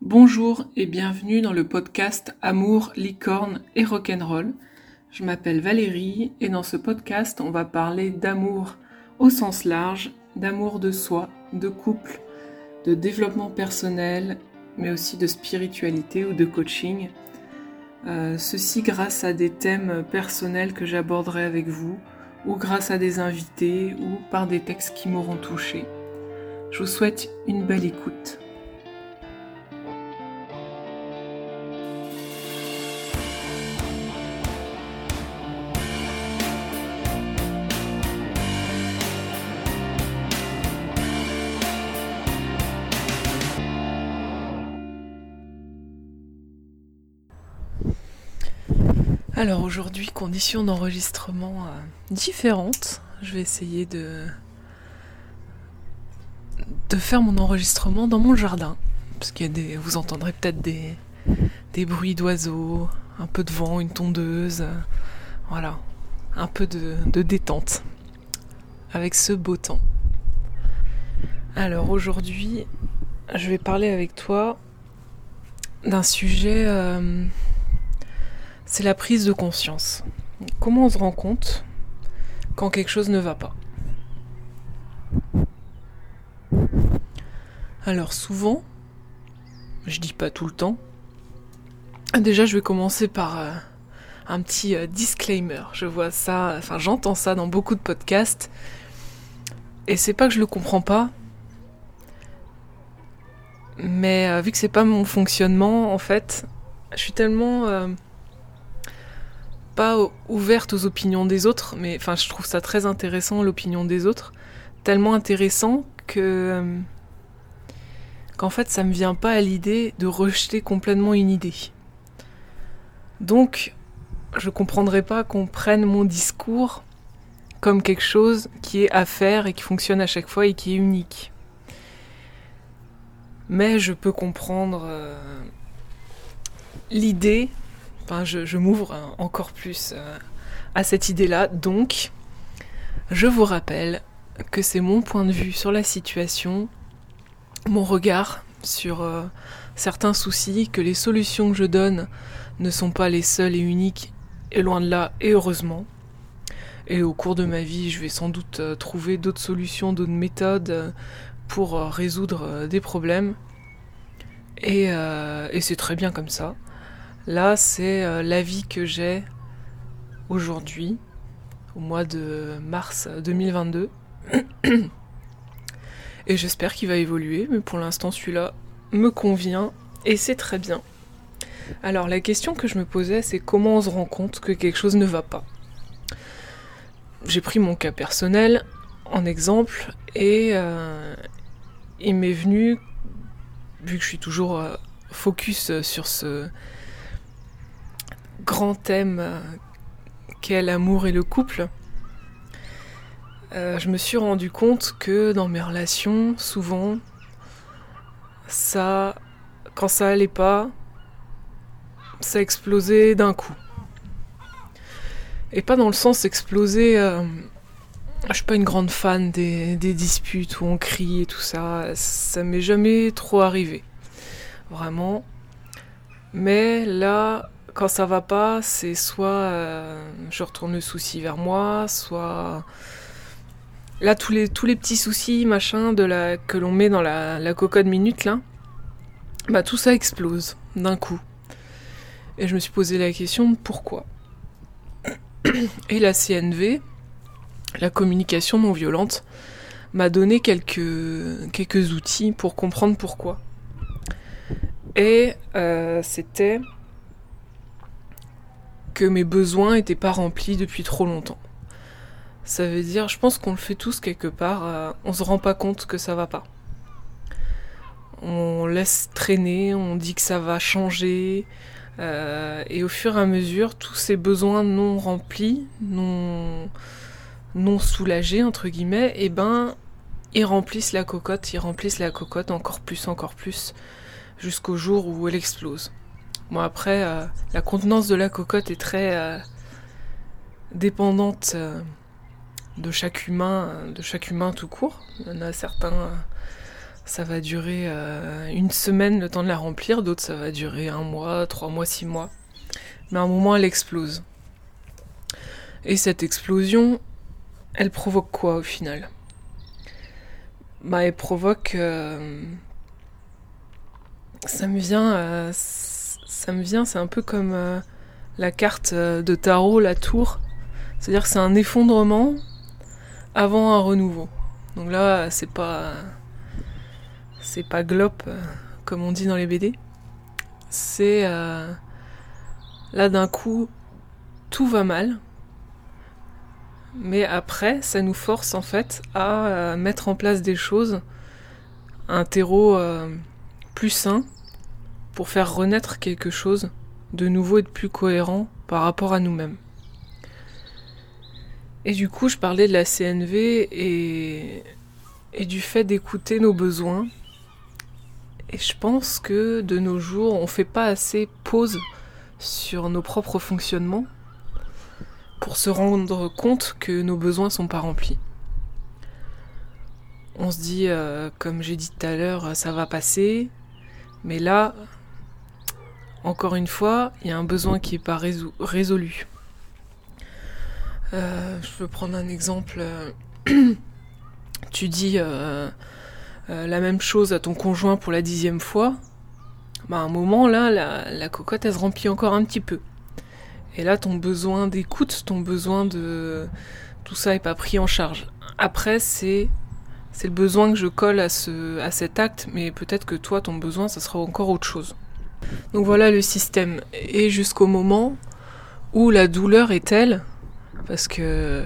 Bonjour et bienvenue dans le podcast Amour, licorne et rock'n'roll. Je m'appelle Valérie et dans ce podcast on va parler d'amour au sens large, d'amour de soi, de couple, de développement personnel, mais aussi de spiritualité ou de coaching. Euh, ceci grâce à des thèmes personnels que j'aborderai avec vous, ou grâce à des invités, ou par des textes qui m'auront touché. Je vous souhaite une belle écoute. Alors aujourd'hui, conditions d'enregistrement euh, différentes. Je vais essayer de faire mon enregistrement dans mon jardin, parce qu'il y des, vous entendrez peut-être des bruits d'oiseaux, un peu de vent, une tondeuse, voilà, un peu de, détente avec ce beau temps. Alors aujourd'hui, je vais parler avec toi d'un sujet. Euh, c'est la prise de conscience. Comment on se rend compte quand quelque chose ne va pas Alors souvent, je dis pas tout le temps, déjà je vais commencer par euh, un petit euh, disclaimer. Je vois ça, enfin j'entends ça dans beaucoup de podcasts, et c'est pas que je le comprends pas, mais euh, vu que c'est pas mon fonctionnement, en fait, je suis tellement pas ouverte aux opinions des autres, mais enfin je trouve ça très intéressant l'opinion des autres, tellement intéressant que euh, qu'en fait ça me vient pas à l'idée de rejeter complètement une idée. Donc je comprendrais pas qu'on prenne mon discours comme quelque chose qui est à faire et qui fonctionne à chaque fois et qui est unique. Mais je peux comprendre euh, l'idée je, m'ouvre encore plus euh, à cette idée-là. Donc, je vous rappelle que c'est mon point de vue sur la situation, mon regard sur euh, certains soucis, que les solutions que je donne ne sont pas les seules et uniques, et loin de là, et heureusement. Et au cours de ma vie, je vais sans doute euh, trouver d'autres solutions, d'autres méthodes pour résoudre des problèmes. et c'est très bien comme ça. Là, c'est euh, l'avis que j'ai aujourd'hui, au mois de mars 2022. et j'espère qu'il va évoluer, mais pour l'instant, celui-là me convient et c'est très bien. Alors, la question que je me posais, c'est comment on se rend compte que quelque chose ne va pas? J'ai pris mon cas personnel en exemple et euh, il m'est venu, vu que je suis toujours euh, focus sur ce grand thème euh, qu'est l'amour et le couple, euh, je me suis rendu compte que dans mes relations, souvent, ça, quand ça allait pas, ça explosait d'un coup. Et pas dans le sens exploser. Euh, je suis pas une grande fan des, des, disputes où on crie et tout ça. Ça m'est jamais trop arrivé. Vraiment. Mais là, quand ça va pas, c'est soit euh, je retourne le souci vers moi, soit là tous les tous les petits soucis machin de la que l'on met dans la, la cocotte minute là, bah tout ça explose d'un coup. Et je me suis posé la question pourquoi? Et la CNV, la communication non violente, m'a donné quelques quelques outils pour comprendre pourquoi. Et euh, c'était que mes besoins n'étaient pas remplis depuis trop longtemps. Ça veut dire, je pense qu'on le fait tous quelque part, euh, on se rend pas compte que ça va pas. On laisse traîner, on dit que ça va changer, euh, et au fur et à mesure, tous ces besoins non remplis, non, non soulagés, entre guillemets, et eh ben, ils remplissent la cocotte, ils remplissent la cocotte encore plus, encore plus, jusqu'au jour où elle explose. Bon après, euh, la contenance de la cocotte est très euh, dépendante euh, de chaque humain, de chaque humain tout court. Il y en a certains, ça va durer une semaine le temps de la remplir, d'autres ça va durer un mois, trois mois, six mois. Mais à un moment, elle explose. Et cette explosion, elle provoque quoi au final? Bah, elle provoque. Ça me vient. Euh, ça me vient, c'est un peu comme la carte de tarot, la tour. C'est-à-dire que c'est un effondrement avant un renouveau. Donc là, c'est pas c'est pas glop euh, comme on dit dans les BD. C'est euh, là d'un coup tout va mal. Mais après, ça nous force en fait à euh, mettre en place des choses, un terreau plus sain pour faire renaître quelque chose de nouveau et de plus cohérent par rapport à nous-mêmes. Et du coup, je parlais de la CNV et, du fait d'écouter nos besoins et je pense que de nos jours, on fait pas assez pause sur nos propres fonctionnements pour se rendre compte que nos besoins sont pas remplis. On se dit, euh, comme j'ai dit tout à l'heure, ça va passer, mais là, encore une fois, il y a un besoin qui n'est pas résolu. Euh, je peux prendre un exemple. tu dis, euh, euh, la même chose à ton conjoint pour la dixième fois, bah à un moment là, la, cocotte elle se remplit encore un petit peu. Et là, ton besoin d'écoute, ton besoin de tout ça est pas pris en charge. Après, c'est c'est le besoin que je colle à ce à cet acte, mais peut-être que toi, ton besoin, ça sera encore autre chose. Donc voilà le système. Et jusqu'au moment où la douleur est telle, parce que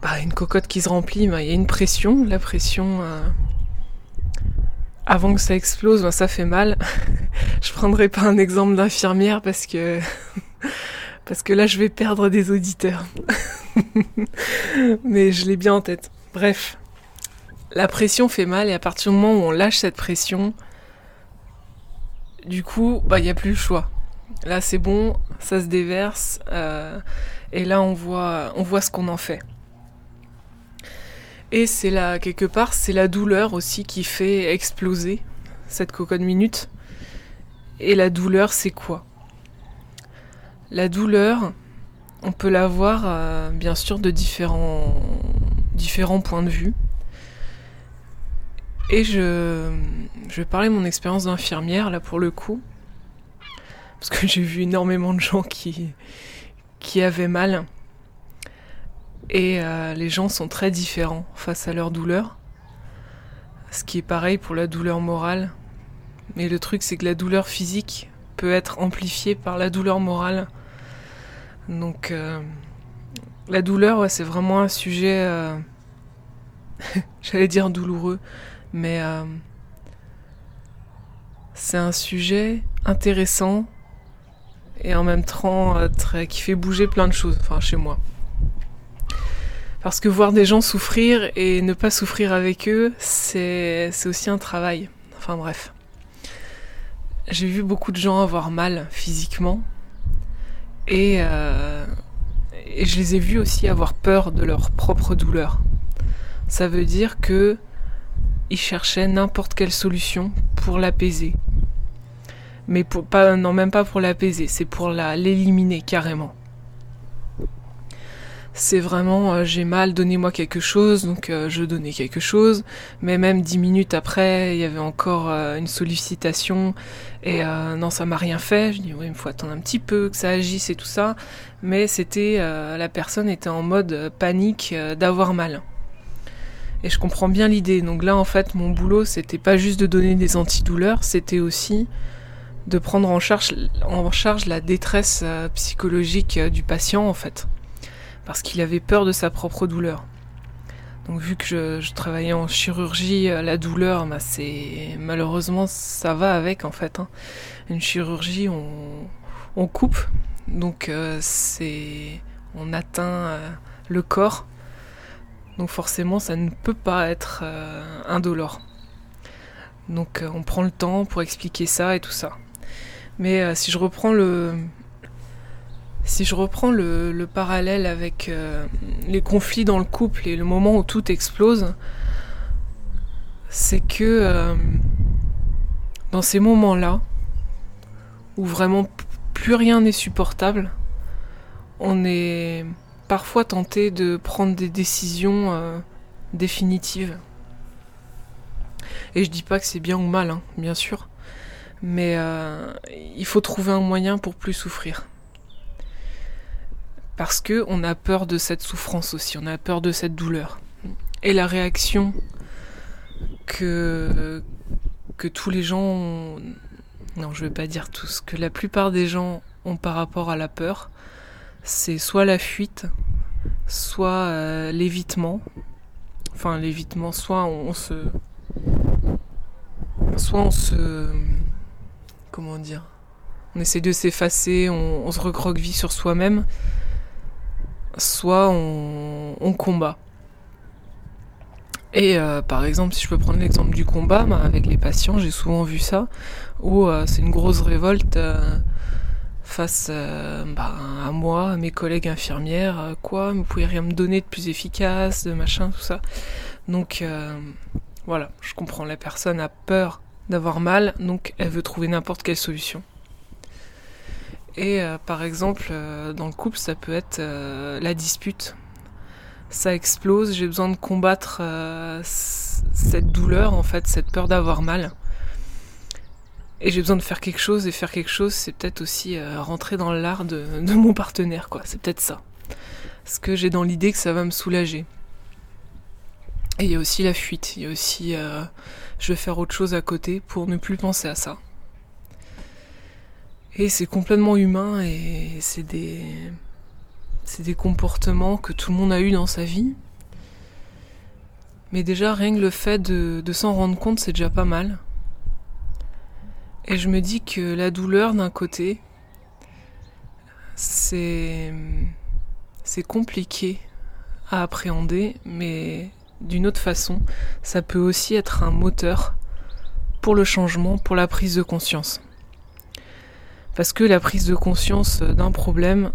bah, une cocotte qui se remplit, bah, il y a une pression. La pression, euh, avant que ça explose, ben, ça fait mal. je prendrai pas un exemple d'infirmière parce que parce que là je vais perdre des auditeurs. Mais je l'ai bien en tête. Bref, la pression fait mal et à partir du moment où on lâche cette pression, du coup, bah il y a plus le choix. Là c'est bon, ça se déverse euh, et là on voit on voit ce qu'on en fait. Et c'est là, quelque part, c'est la douleur aussi qui fait exploser cette cocotte minute. Et la douleur, c'est quoi? La douleur, on peut la voir euh, bien sûr de différents points de vue. Et je, vais parler de mon expérience d'infirmière là pour le coup. Parce que j'ai vu énormément de gens qui, qui avaient mal. Et euh, les gens sont très différents face à leur douleur. Ce qui est pareil pour la douleur morale. Mais le truc, c'est que la douleur physique peut être amplifiée par la douleur morale. Donc, euh, la douleur, c'est vraiment un sujet, euh, j'allais dire douloureux, mais c'est un sujet intéressant et en même temps très, qui fait bouger plein de choses, enfin chez moi. Parce que voir des gens souffrir et ne pas souffrir avec eux, c'est aussi un travail. Enfin bref. J'ai vu beaucoup de gens avoir mal physiquement. Et, euh, et je les ai vus aussi avoir peur de leur propre douleur. Ça veut dire que ils cherchaient n'importe quelle solution pour l'apaiser. Mais pour, pas, non, même pas pour l'apaiser, c'est pour l'éliminer carrément. C'est vraiment euh, j'ai mal, donnez-moi quelque chose, donc euh, je donnais quelque chose, mais même dix minutes après, il y avait encore euh, une sollicitation, et non, ça m'a rien fait, je dis oui, il faut attendre un petit peu, que ça agisse et tout ça, mais c'était, la personne était en mode panique d'avoir mal. Et je comprends bien l'idée, donc là en fait mon boulot c'était pas juste de donner des antidouleurs, c'était aussi de prendre en charge, en charge la détresse psychologique du patient en fait parce qu'il avait peur de sa propre douleur. Donc vu que je, travaillais en chirurgie, euh, la douleur, bah, c'est malheureusement ça va avec en fait. Hein. Une chirurgie, on, coupe, donc euh, c'est on atteint euh, le corps, donc forcément ça ne peut pas être indolore. Donc on prend le temps pour expliquer ça et tout ça. Mais si je reprends le, si je reprends le, parallèle avec euh, les conflits dans le couple et le moment où tout explose, c'est que euh, dans ces moments-là, où vraiment plus rien n'est supportable, on est parfois tenté de prendre des décisions euh, définitives. Et je dis pas que c'est bien ou mal, hein, bien sûr, mais euh, il faut trouver un moyen pour plus souffrir. Parce que on a peur de cette souffrance aussi, on a peur de cette douleur. Et la réaction que, que tous les gens ont... non je vais pas dire tous, que la plupart des gens ont par rapport à la peur, c'est soit la fuite, soit euh, l'évitement. Enfin l'évitement, soit on, se... Soit on se... Comment dire On essaie de s'effacer, on, se recroqueville sur soi-même, soit on, on combat. Et euh, par exemple, si je peux prendre l'exemple du combat, bah, avec les patients, j'ai souvent vu ça, où euh, c'est une grosse révolte euh, face bah, à moi, à mes collègues infirmières, quoi, vous pouvez rien me donner de plus efficace, de machin, tout ça. Donc voilà, je comprends, la personne a peur d'avoir mal, donc elle veut trouver n'importe quelle solution. Et par exemple, dans le couple, ça peut être la dispute ça explose, j'ai besoin de combattre euh, cette douleur, en fait, cette peur d'avoir mal. Et j'ai besoin de faire quelque chose, et faire quelque chose, c'est peut-être aussi euh, rentrer dans l'art de, mon partenaire, quoi. C'est peut-être ça. Parce que j'ai dans l'idée que ça va me soulager. Et il y a aussi la fuite, il y a aussi euh, je vais faire autre chose à côté pour ne plus penser à ça. Et c'est complètement humain et c'est des c'est des comportements que tout le monde a eu dans sa vie. Mais déjà, rien que le fait de, s'en rendre compte, c'est déjà pas mal. Et je me dis que la douleur, d'un côté, c'est. Compliqué à appréhender, mais d'une autre façon, ça peut aussi être un moteur pour le changement, pour la prise de conscience. Parce que la prise de conscience d'un problème,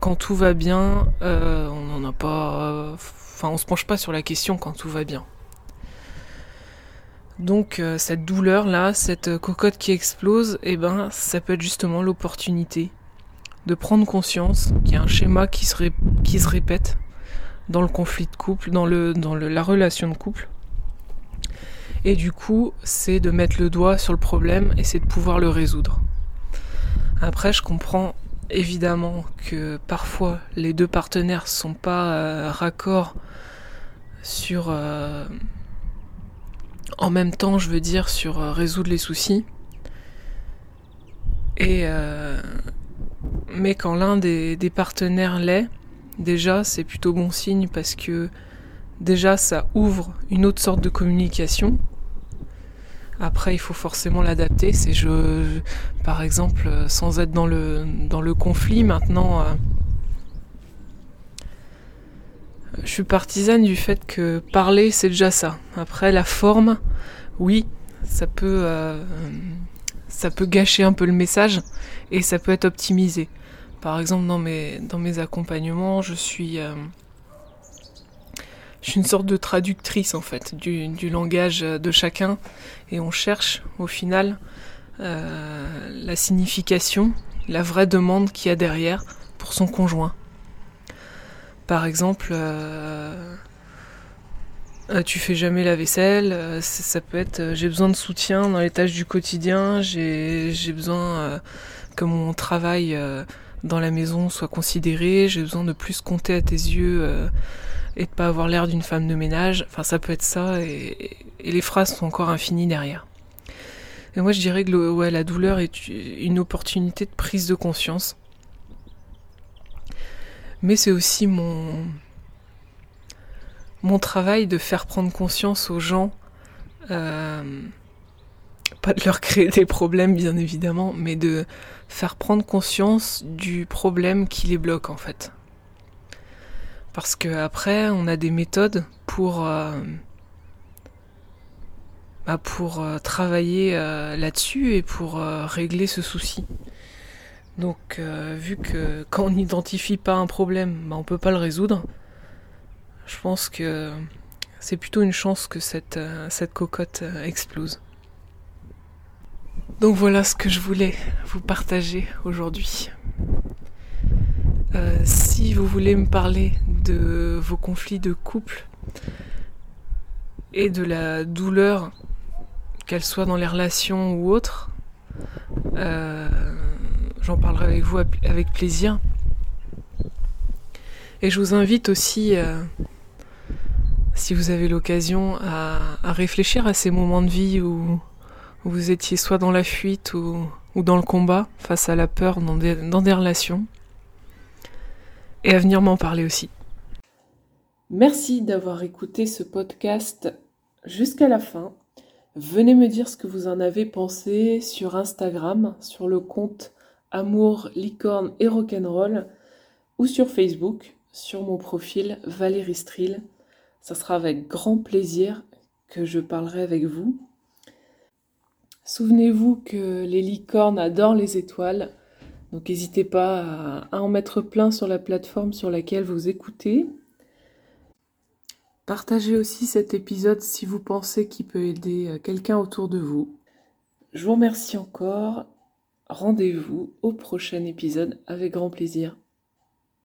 quand tout va bien, euh, on n'en a pas. Enfin, on se penche pas sur la question quand tout va bien. Donc euh, cette douleur là, cette cocotte qui explose, eh ben ça peut être justement l'opportunité de prendre conscience qu'il y a un schéma qui se, répète dans le conflit de couple, dans, la relation de couple. Et du coup, c'est de mettre le doigt sur le problème et c'est de pouvoir le résoudre. Après, je comprends évidemment que parfois les deux partenaires sont pas euh, raccords sur euh, en même temps je veux dire sur euh, résoudre les soucis et mais quand l'un des, partenaires l'est déjà c'est plutôt bon signe parce que déjà ça ouvre une autre sorte de communication après, il faut forcément l'adapter. C'est je, par exemple, sans être dans le conflit maintenant. Euh, je suis partisane du fait que parler, c'est déjà ça. Après, la forme, oui, ça peut euh, ça peut gâcher un peu le message et ça peut être optimisé. Par exemple, dans mes dans mes accompagnements, je suis euh, je suis une sorte de traductrice en fait du, langage de chacun et on cherche au final euh, la signification, la vraie demande qu'il y a derrière pour son conjoint. Par exemple, euh, euh, tu fais jamais la vaisselle, ça peut être j'ai besoin de soutien dans les tâches du quotidien, j'ai besoin que mon travail dans la maison soit considéré, j'ai besoin de plus compter à tes yeux et de pas avoir l'air d'une femme de ménage. Enfin, ça peut être ça, et, les phrases sont encore infinies derrière. Et moi, je dirais que la douleur est une opportunité de prise de conscience. Mais c'est aussi mon, mon travail de faire prendre conscience aux gens, euh, pas de leur créer des problèmes bien évidemment, mais de faire prendre conscience du problème qui les bloque en fait. Parce que après, on a des méthodes pour, euh, bah, euh, travailler là-dessus et pour régler ce souci. Donc, vu que quand on n'identifie pas un problème, bah, on peut pas le résoudre, je pense que c'est plutôt une chance que cette, euh, cocotte euh, explose. Donc voilà ce que je voulais vous partager aujourd'hui. Euh, si vous voulez me parler de vos conflits de couple et de la douleur, qu'elle soit dans les relations ou autres, j'en parlerai avec vous avec plaisir. Et je vous invite aussi, euh, si vous avez l'occasion, à, réfléchir à ces moments de vie où, vous étiez soit dans la fuite ou, dans le combat face à la peur dans des, dans des relations. Et à venir m'en parler aussi. Merci d'avoir écouté ce podcast jusqu'à la fin. Venez me dire ce que vous en avez pensé sur Instagram, sur le compte Amour, Licorne et Rock'n'Roll ou sur Facebook sur mon profil Valérie Strill. Ça sera avec grand plaisir que je parlerai avec vous. Souvenez-vous que les licornes adorent les étoiles, donc n'hésitez pas à en mettre plein sur la plateforme sur laquelle vous écoutez. Partagez aussi cet épisode si vous pensez qu'il peut aider euh, quelqu'un autour de vous. Je vous remercie encore. Rendez-vous au prochain épisode avec grand plaisir.